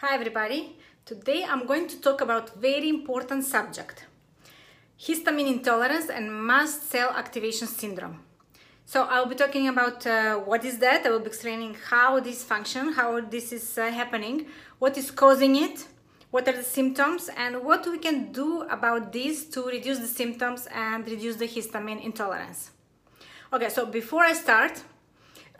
Hi everybody. Today I'm going to talk about very important subject. Histamine intolerance and mast cell activation syndrome. So I'll be talking about uh, what is that. I will be explaining how this function, how this is uh, happening, what is causing it, what are the symptoms and what we can do about this to reduce the symptoms and reduce the histamine intolerance. Okay, so before I start,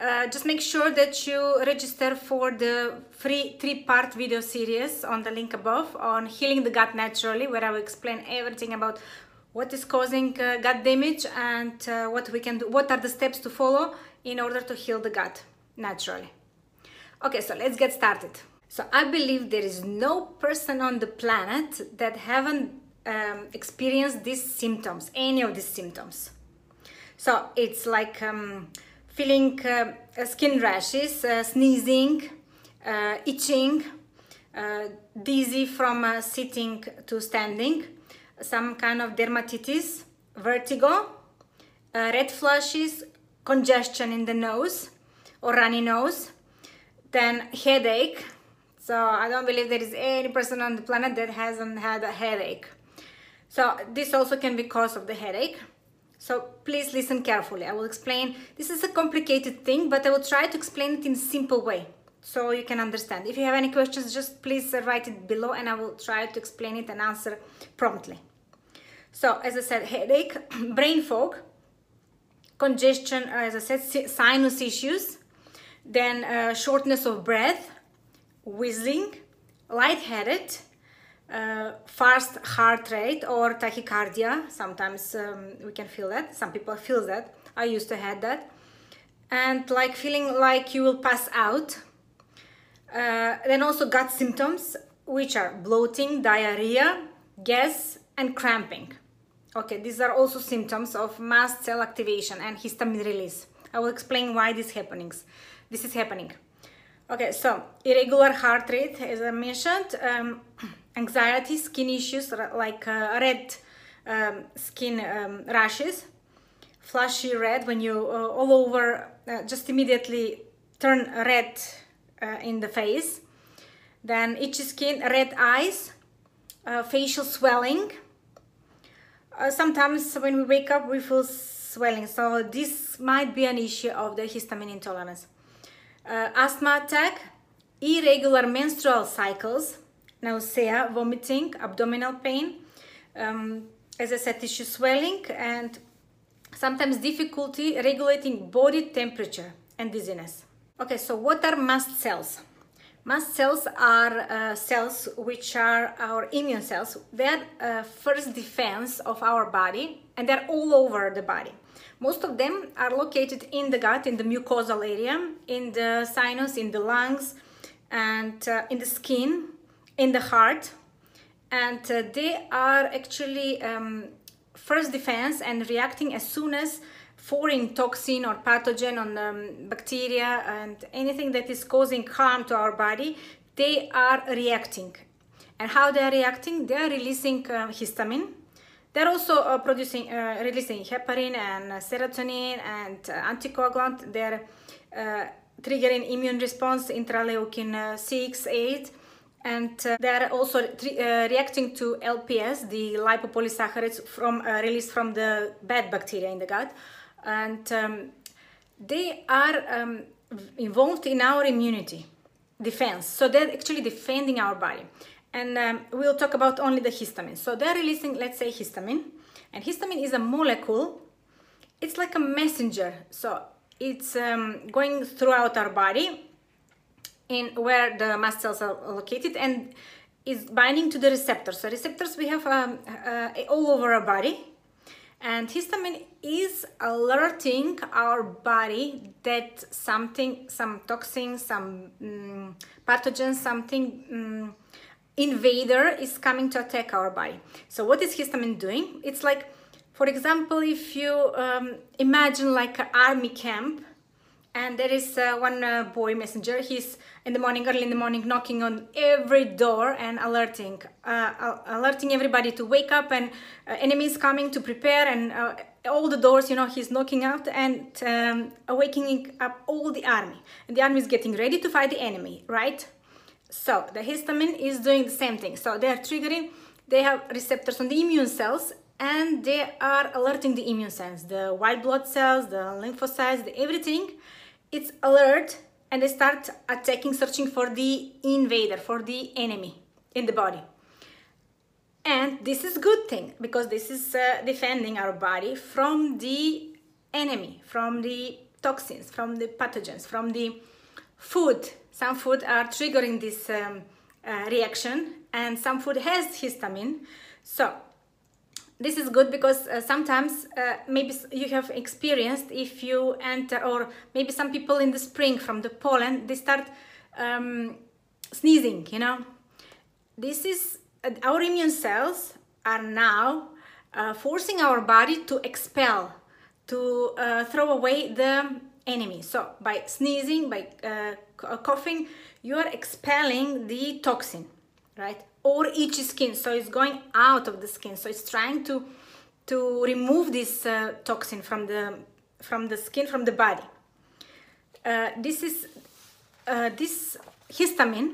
uh, just make sure that you register for the free three-part video series on the link above on healing the gut naturally where I will explain everything about what is causing uh, gut damage and uh, what we can do what are the steps to follow in order to heal the gut naturally. Okay so let's get started. So I believe there is no person on the planet that haven't um, experienced these symptoms any of these symptoms. So it's like um, feeling uh, skin rashes, uh, sneezing, uh, itching, uh, dizzy from uh, sitting to standing, some kind of dermatitis, vertigo, uh, red flushes, congestion in the nose or runny nose, then headache. So I don't believe there is any person on the planet that hasn't had a headache. So this also can be cause of the headache so please listen carefully. I will explain. This is a complicated thing, but I will try to explain it in simple way so you can understand. If you have any questions, just please write it below and I will try to explain it and answer promptly. So as I said, headache, brain fog, congestion, as I said, sinus issues, then uh, shortness of breath, wheezing, lightheaded, uh, fast heart rate or tachycardia. Sometimes um, we can feel that. Some people feel that. I used to have that. And like feeling like you will pass out. Uh, then also gut symptoms, which are bloating, diarrhea, gas, and cramping. Okay, these are also symptoms of mast cell activation and histamine release. I will explain why this happenings. This is happening. Okay, so irregular heart rate, as I mentioned, um, anxiety, skin issues like uh, red um, skin um, rashes, flashy red when you uh, all over uh, just immediately turn red uh, in the face, then itchy skin, red eyes, uh, facial swelling. Uh, sometimes when we wake up we feel swelling, so this might be an issue of the histamine intolerance. Asthma attack, irregular menstrual cycles, nausea, vomiting, abdominal pain, um, as I said, tissue swelling, and sometimes difficulty regulating body temperature and dizziness. Okay, so what are mast cells? Mast cells are uh, cells which are our immune cells. They're uh, first defense of our body and they're all over the body. Most of them are located in the gut, in the mucosal area, in the sinus, in the lungs, and uh, in the skin, in the heart. And uh, they are actually um, first defense and reacting as soon as foreign toxin or pathogen on um, bacteria and anything that is causing harm to our body, they are reacting. And how they are reacting? They are releasing uh, histamine, they're also uh, producing, uh, releasing heparin and serotonin and uh, anticoagulant. They're uh, triggering immune response, interleukin 6, 8, and they're also reacting to LPS, the lipopolysaccharides from released from the bad bacteria in the gut, and um, they are um, involved in our immunity defense. So they're actually defending our body and um, we'll talk about only the histamine. So they're releasing, let's say, histamine, and histamine is a molecule. It's like a messenger, so it's um, going throughout our body in where the mast cells are located and is binding to the receptors. So receptors we have um, uh, all over our body, and histamine is alerting our body that something, some toxin, some um, pathogen, something um, invader is coming to attack our body. So what is histamine doing? It's like, for example, if you um, imagine like an army camp and there is uh, one uh, boy messenger, he's in the morning, early in the morning, knocking on every door and alerting, uh, alerting everybody to wake up and uh, enemies coming to prepare and uh, all the doors, you know, he's knocking out and um, awakening up all the army. And the army is getting ready to fight the enemy, right? So the histamine is doing the same thing. So they are triggering, they have receptors on the immune cells and they are alerting the immune cells, the white blood cells, the lymphocytes, the everything. It's alert and they start attacking, searching for the invader, for the enemy in the body. And this is good thing because this is uh, defending our body from the enemy, from the toxins, from the pathogens, from the food. Some food are triggering this um, uh, reaction and some food has histamine. So this is good because uh, sometimes uh, maybe you have experienced if you enter or maybe some people in the spring from the pollen they start um, sneezing you know? This is uh, our immune cells are now uh, forcing our body to expel to uh, throw away the enemy. So by sneezing by uh, coughing you are expelling the toxin right or itchy skin. So it's going out of the skin. So it's trying to to remove this uh, toxin from the from the skin from the body. Uh, this is uh, this histamine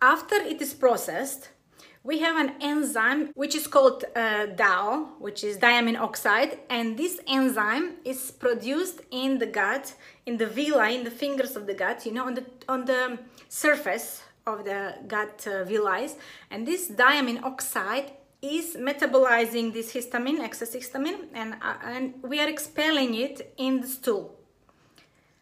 after it is processed we have an enzyme which is called uh, DAO, which is diamine oxide, and this enzyme is produced in the gut, in the villi, in the fingers of the gut, you know, on the on the surface of the gut uh, and this diamine oxide is metabolizing this histamine, excess histamine, and, uh, and we are expelling it in the stool.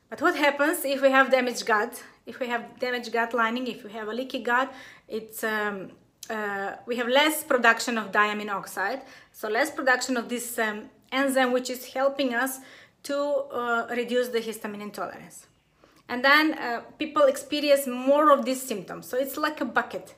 But what happens if we have damaged gut? If we have damaged gut lining, if we have a leaky gut, it's um, uh, we have less production of diamine oxide, so less production of this um, enzyme which is helping us to uh, reduce the histamine intolerance and then uh, people experience more of these symptoms. So it's like a bucket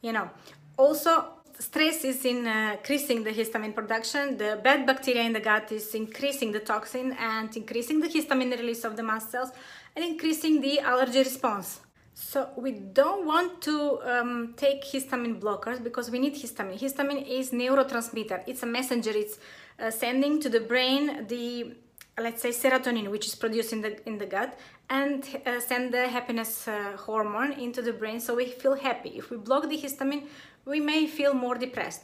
you know. Also stress is uh, increasing the histamine production. The bad bacteria in the gut is increasing the toxin and increasing the histamine release of the mast cells and increasing the allergy response. So we don't want to um, take histamine blockers because we need histamine. Histamine is neurotransmitter. It's a messenger. It's uh, sending to the brain the let's say serotonin which is produced in the in the gut and uh, send the happiness uh, hormone into the brain so we feel happy. If we block the histamine we may feel more depressed.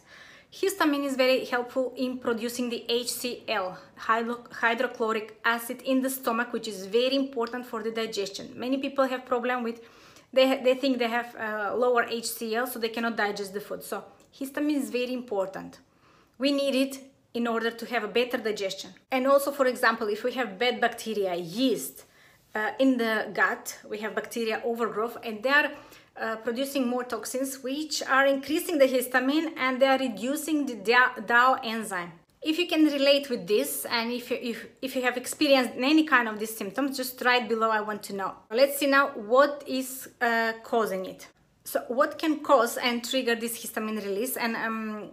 Histamine is very helpful in producing the HCl hydro hydrochloric acid in the stomach which is very important for the digestion. Many people have problem with they, they think they have uh, lower HCl so they cannot digest the food. So histamine is very important. We need it in order to have a better digestion. And also, for example, if we have bad bacteria, yeast uh, in the gut, we have bacteria overgrowth and they are uh, producing more toxins which are increasing the histamine and they are reducing the DAO enzyme. If you can relate with this and if you, if, if you have experienced any kind of these symptoms, just write below, I want to know. Let's see now what is uh, causing it. So what can cause and trigger this histamine release and um,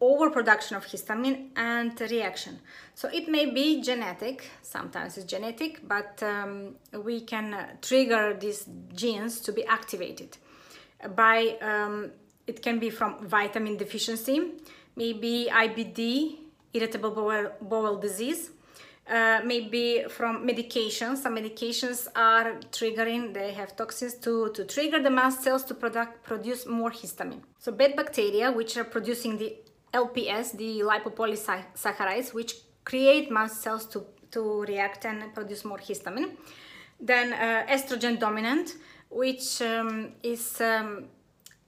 overproduction of histamine and reaction. So it may be genetic, sometimes it's genetic, but um, we can trigger these genes to be activated by, um, it can be from vitamin deficiency, maybe IBD, irritable bowel, bowel disease, uh, maybe from medications. Some medications are triggering, they have toxins to, to trigger the mast cells to product, produce more histamine. So bad bacteria, which are producing the LPS, the lipopolysaccharides, which create mast cells to, to react and produce more histamine. Then uh, estrogen dominant, which um, is, um,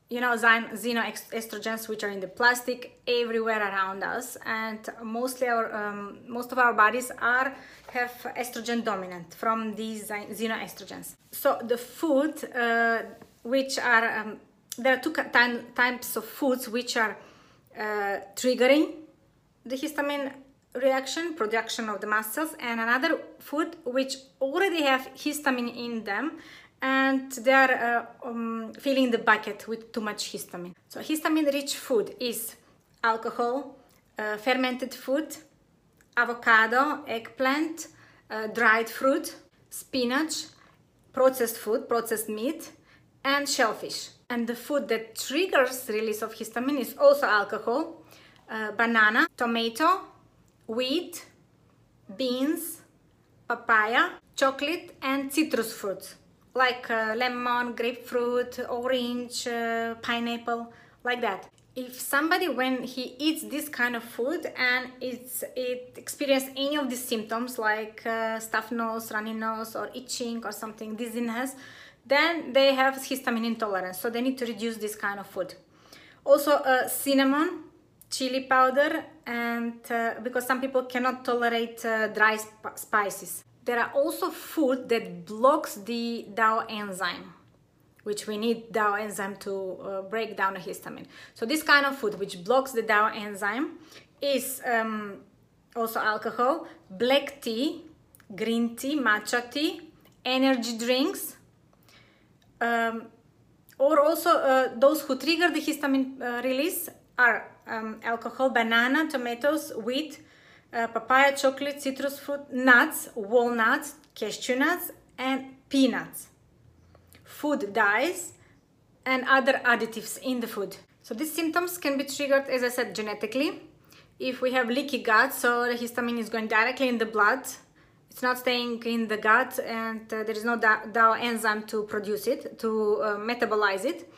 you know, xenoestrogens, which are in the plastic everywhere around us. And mostly our, um, most of our bodies are have estrogen dominant from these xenoestrogens. So the food, uh, which are, um, there are two types of foods which are uh, triggering the histamine reaction, production of the mast cells, and another food which already have histamine in them and they are uh, um, filling the bucket with too much histamine. So histamine rich food is alcohol, uh, fermented food, avocado, eggplant, uh, dried fruit, spinach, processed food, processed meat, and shellfish. And the food that triggers release of histamine is also alcohol, uh, banana, tomato, wheat, beans, papaya, chocolate and citrus fruits like uh, lemon, grapefruit, orange, uh, pineapple, like that. If somebody, when he eats this kind of food and it's, it experience any of these symptoms like uh, stuffed nose, runny nose, or itching or something, dizziness, then they have histamine intolerance. So they need to reduce this kind of food. Also, uh, cinnamon, chili powder, and uh, because some people cannot tolerate uh, dry sp spices. There are also food that blocks the DAO enzyme, which we need DAO enzyme to uh, break down the histamine. So this kind of food which blocks the DAO enzyme is um, also alcohol, black tea, green tea, matcha tea, energy drinks, um, or also uh, those who trigger the histamine uh, release are um, alcohol, banana, tomatoes, wheat, uh, papaya, chocolate, citrus fruit, nuts, walnuts, cashew nuts, and peanuts. Food dyes and other additives in the food. So these symptoms can be triggered, as I said, genetically. If we have leaky gut, so the histamine is going directly in the blood, it's not staying in the gut and uh, there is no DAO enzyme to produce it, to uh, metabolize it.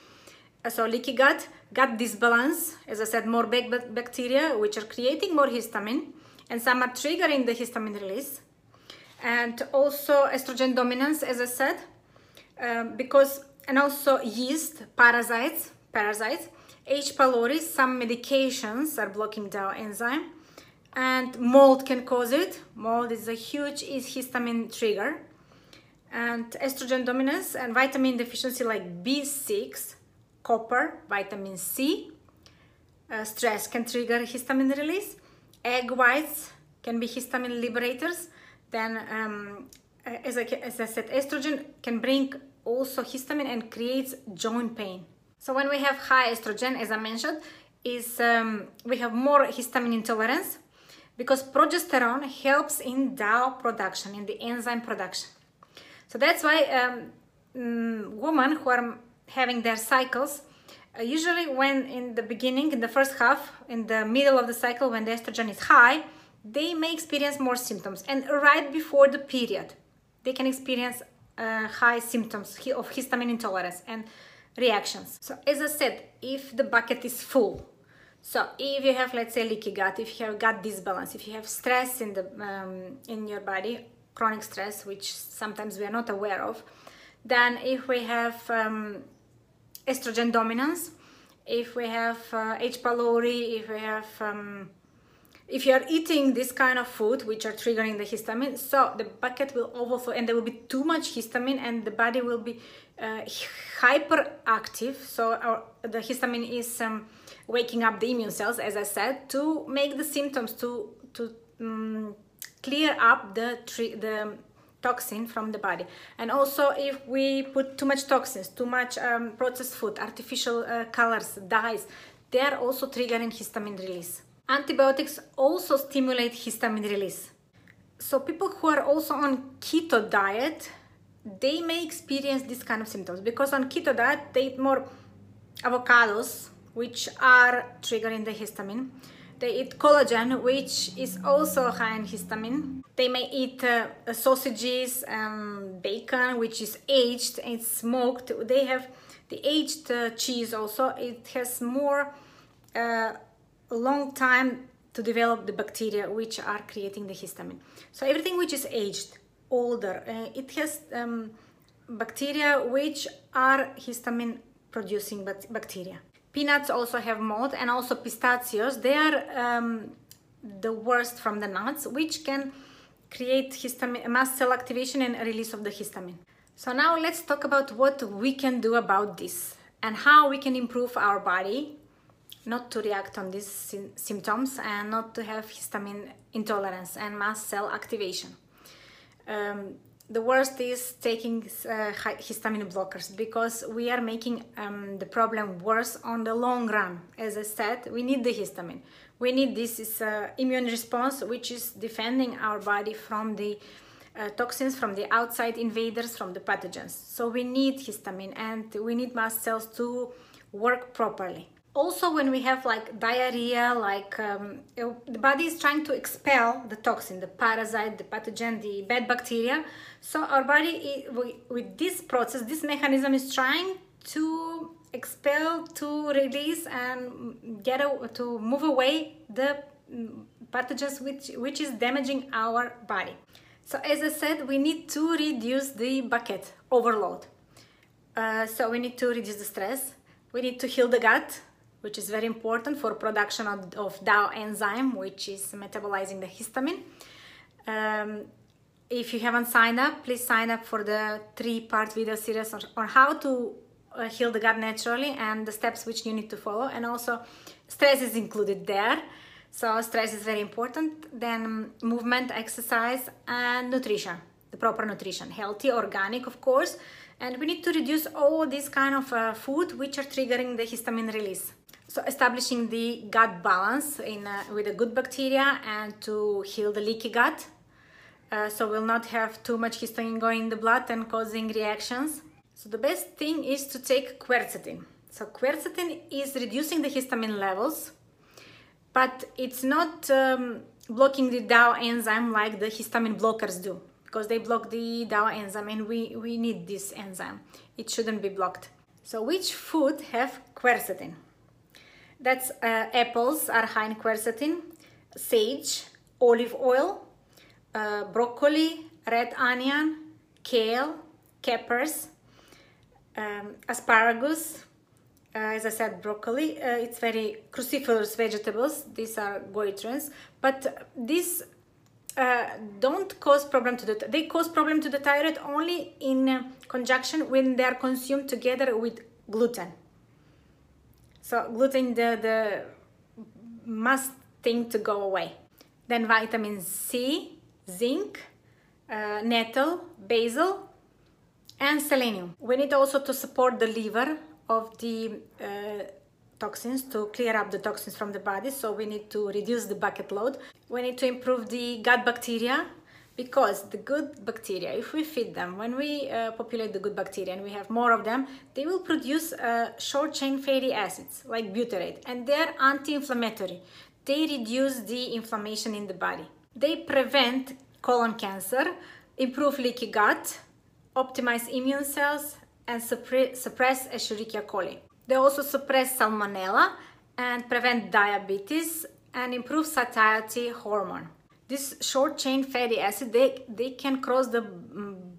So leaky gut, gut disbalance, as I said, more bacteria which are creating more histamine and some are triggering the histamine release. And also estrogen dominance, as I said, um, because, and also yeast, parasites, parasites, H. pylori, some medications are blocking DAO enzyme and mold can cause it. Mold is a huge histamine trigger and estrogen dominance and vitamin deficiency like B6, copper, vitamin C. Uh, stress can trigger histamine release egg whites can be histamine liberators. Then, um, as, I, as I said, estrogen can bring also histamine and creates joint pain. So when we have high estrogen, as I mentioned, is um, we have more histamine intolerance because progesterone helps in DAO production, in the enzyme production. So that's why um, mm, women who are having their cycles uh, usually when in the beginning, in the first half, in the middle of the cycle, when the estrogen is high, they may experience more symptoms. And right before the period, they can experience uh, high symptoms of histamine intolerance and reactions. So as I said, if the bucket is full, so if you have, let's say, leaky gut, if you have gut disbalance, if you have stress in the um, in your body, chronic stress, which sometimes we are not aware of, then if we have um, estrogen dominance, if we have uh, H. pylori, if we have, um, if you are eating this kind of food which are triggering the histamine, so the bucket will overflow and there will be too much histamine and the body will be uh, hyperactive. So our, the histamine is um, waking up the immune cells, as I said, to make the symptoms to to um, clear up the the toxin from the body. And also if we put too much toxins too much um, processed food artificial uh, colors dyes they are also triggering histamine release. Antibiotics also stimulate histamine release. So people who are also on keto diet they may experience this kind of symptoms because on keto diet they eat more avocados which are triggering the histamine they eat collagen, which is also high in histamine. They may eat uh, sausages and bacon, which is aged and smoked. They have the aged uh, cheese also. It has more uh, long time to develop the bacteria which are creating the histamine. So everything which is aged, older, uh, it has um, bacteria which are histamine producing bacteria. Peanuts also have mold and also pistachios. They are um, the worst from the nuts, which can create histamine, mast cell activation and release of the histamine. So now let's talk about what we can do about this and how we can improve our body not to react on these symptoms and not to have histamine intolerance and mast cell activation. Um, the worst is taking uh, histamine blockers because we are making um, the problem worse on the long run. As I said, we need the histamine. We need this is uh, immune response which is defending our body from the uh, toxins, from the outside invaders, from the pathogens. So we need histamine and we need mast cells to work properly. Also, when we have like diarrhea, like um, the body is trying to expel the toxin, the parasite, the pathogen, the bad bacteria. So our body, with this process, this mechanism is trying to expel, to release and get a, to move away the mm, pathogens which, which is damaging our body. So as I said, we need to reduce the bucket overload. Uh, so we need to reduce the stress. We need to heal the gut, which is very important for production of, of DAO enzyme, which is metabolizing the histamine. Um, if you haven't signed up, please sign up for the three-part video series on, on how to uh, heal the gut naturally and the steps which you need to follow. And also stress is included there. So stress is very important. Then movement, exercise, and nutrition, the proper nutrition, healthy, organic, of course. And we need to reduce all these kind of uh, food which are triggering the histamine release. So establishing the gut balance in, uh, with a good bacteria and to heal the leaky gut. Uh, so we'll not have too much histamine going in the blood and causing reactions. So the best thing is to take quercetin. So quercetin is reducing the histamine levels but it's not um, blocking the DAO enzyme like the histamine blockers do because they block the DAO enzyme and we, we need this enzyme. It shouldn't be blocked. So which food have quercetin? That's uh, apples are high in quercetin, sage, olive oil, uh, broccoli, red onion, kale, capers, um, asparagus, uh, as I said, broccoli. Uh, it's very cruciferous vegetables. These are goitrogens, but these uh, don't cause problem to the. They cause problem to the thyroid only in conjunction when they are consumed together with gluten. So gluten, the the must thing to go away. Then vitamin C, zinc, uh, nettle, basil, and selenium. We need also to support the liver of the uh, toxins to clear up the toxins from the body so we need to reduce the bucket load we need to improve the gut bacteria because the good bacteria if we feed them when we uh, populate the good bacteria and we have more of them they will produce uh, short chain fatty acids like butyrate and they're anti-inflammatory they reduce the inflammation in the body they prevent colon cancer improve leaky gut optimize immune cells and suppress Escherichia coli. They also suppress salmonella and prevent diabetes and improve satiety hormone. This short chain fatty acid, they, they can cross the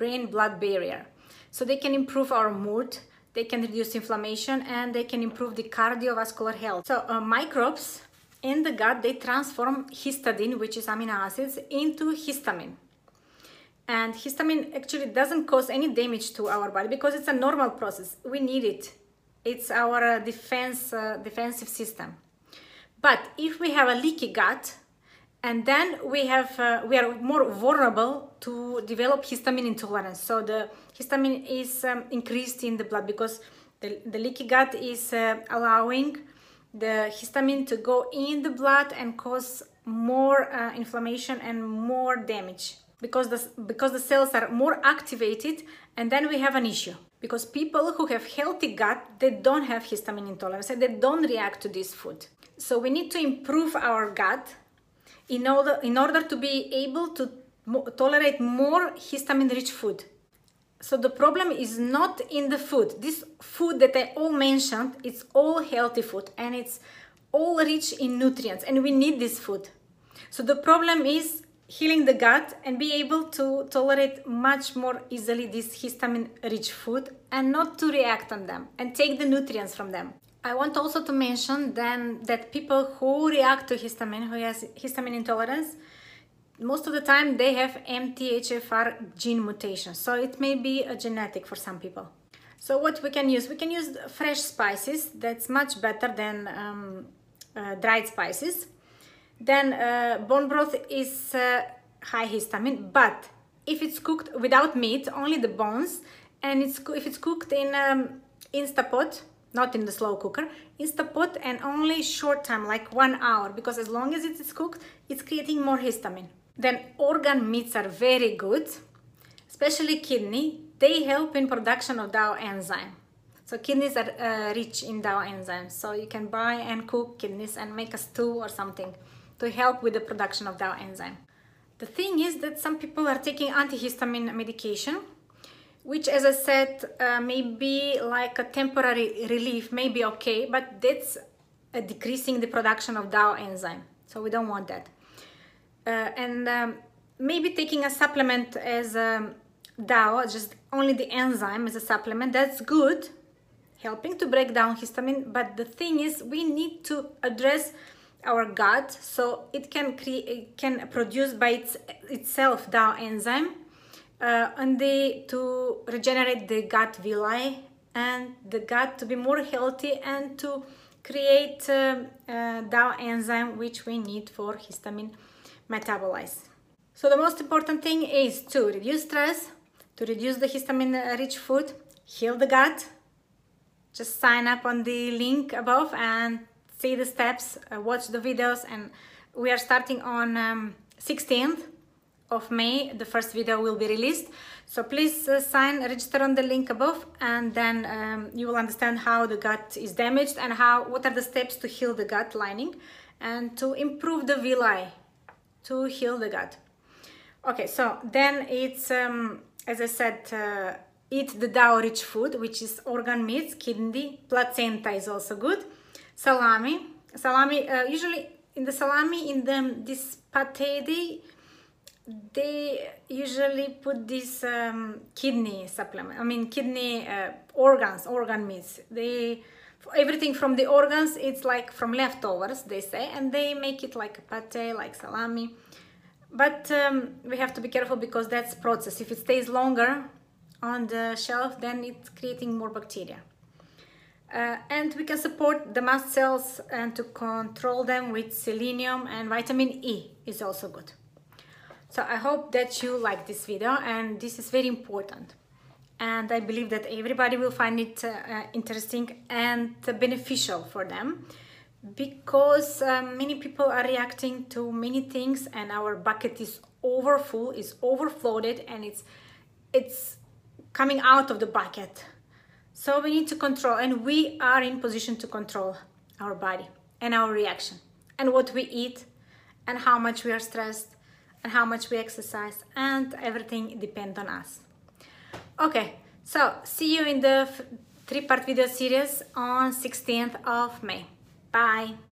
brain blood barrier. So they can improve our mood, they can reduce inflammation and they can improve the cardiovascular health. So uh, microbes in the gut, they transform histidine, which is amino acids, into histamine and histamine actually doesn't cause any damage to our body because it's a normal process we need it it's our uh, defense uh, defensive system but if we have a leaky gut and then we have uh, we are more vulnerable to develop histamine intolerance. So the histamine is um, increased in the blood because the, the leaky gut is uh, allowing the histamine to go in the blood and cause more uh, inflammation and more damage because the, because the cells are more activated. And then we have an issue because people who have healthy gut they don't have histamine intolerance and they don't react to this food. So we need to improve our gut in order in order to be able to mo tolerate more histamine rich food. So the problem is not in the food. This food that i all mentioned it's all healthy food and it's all rich in nutrients and we need this food. So the problem is healing the gut and be able to tolerate much more easily this histamine rich food and not to react on them and take the nutrients from them. I want also to mention then that people who react to histamine, who has histamine intolerance, most of the time they have MTHFR gene mutation. So it may be a genetic for some people. So what we can use? We can use fresh spices. That's much better than um, uh, dried spices then uh, bone broth is uh, high histamine but if it's cooked without meat only the bones and it's if it's cooked in um, instapot not in the slow cooker instapot and only short time like one hour because as long as it is cooked it's creating more histamine then organ meats are very good especially kidney they help in production of DAO enzyme So kidneys are uh, rich in DAO enzymes. So you can buy and cook kidneys and make a stew or something to help with the production of DAO enzyme. The thing is that some people are taking antihistamine medication, which as I said, uh, may be like a temporary relief, may be okay, but that's uh, decreasing the production of DAO enzyme. So we don't want that. Uh, and um, maybe taking a supplement as um, DAO, just only the enzyme as a supplement, that's good, helping to break down histamine. But the thing is, we need to address our gut so it can create can produce by its, itself DAO enzyme uh, and to regenerate the gut villi and the gut to be more healthy and to create uh, uh, DAO enzyme which we need for histamine metabolize. So the most important thing is to reduce stress, to reduce the histamine rich food, heal the gut. Just sign up on the link above and see the steps, uh, watch the videos and we are starting on um, 16th of May, the first video will be released. So please uh, sign, register on the link above and then um, you will understand how the gut is damaged and how what are the steps to heal the gut lining and to improve the villi to heal the gut. Okay, so then it's, um, as I said, uh, eat the DAO rich food, which is organ meats, kidney, placenta is also good, salami. Salami, uh, usually in the salami, in the, this pate, they, they usually put this um, kidney supplement, I mean kidney uh, organs, organ meats. They, everything from the organs, it's like from leftovers, they say, and they make it like a pate, like salami. But um, we have to be careful because that's process. If it stays longer on the shelf, then it's creating more bacteria. Uh, and we can support the mast cells and to control them with selenium and vitamin E is also good. So I hope that you like this video and this is very important. And I believe that everybody will find it uh, interesting and beneficial for them because um, many people are reacting to many things and our bucket is overfull, is overflowed and it's, it's coming out of the bucket. So we need to control and we are in position to control our body and our reaction and what we eat and how much we are stressed and how much we exercise and everything depends on us. Okay, so see you in the three-part video series on 16th of May. Bye.